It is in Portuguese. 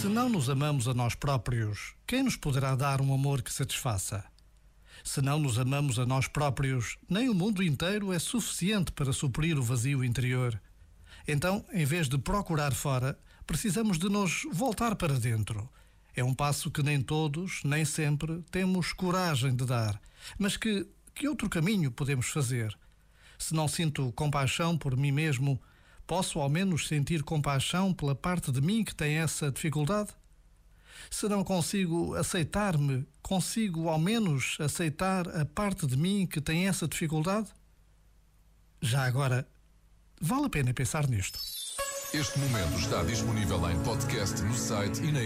Se não nos amamos a nós próprios, quem nos poderá dar um amor que satisfaça? Se não nos amamos a nós próprios, nem o mundo inteiro é suficiente para suprir o vazio interior. Então, em vez de procurar fora, precisamos de nos voltar para dentro. É um passo que nem todos, nem sempre, temos coragem de dar. Mas que, que outro caminho podemos fazer? Se não sinto compaixão por mim mesmo, posso ao menos sentir compaixão pela parte de mim que tem essa dificuldade? Se não consigo aceitar-me, consigo ao menos aceitar a parte de mim que tem essa dificuldade? Já agora, vale a pena pensar nisto. Este momento está disponível em podcast no site e na.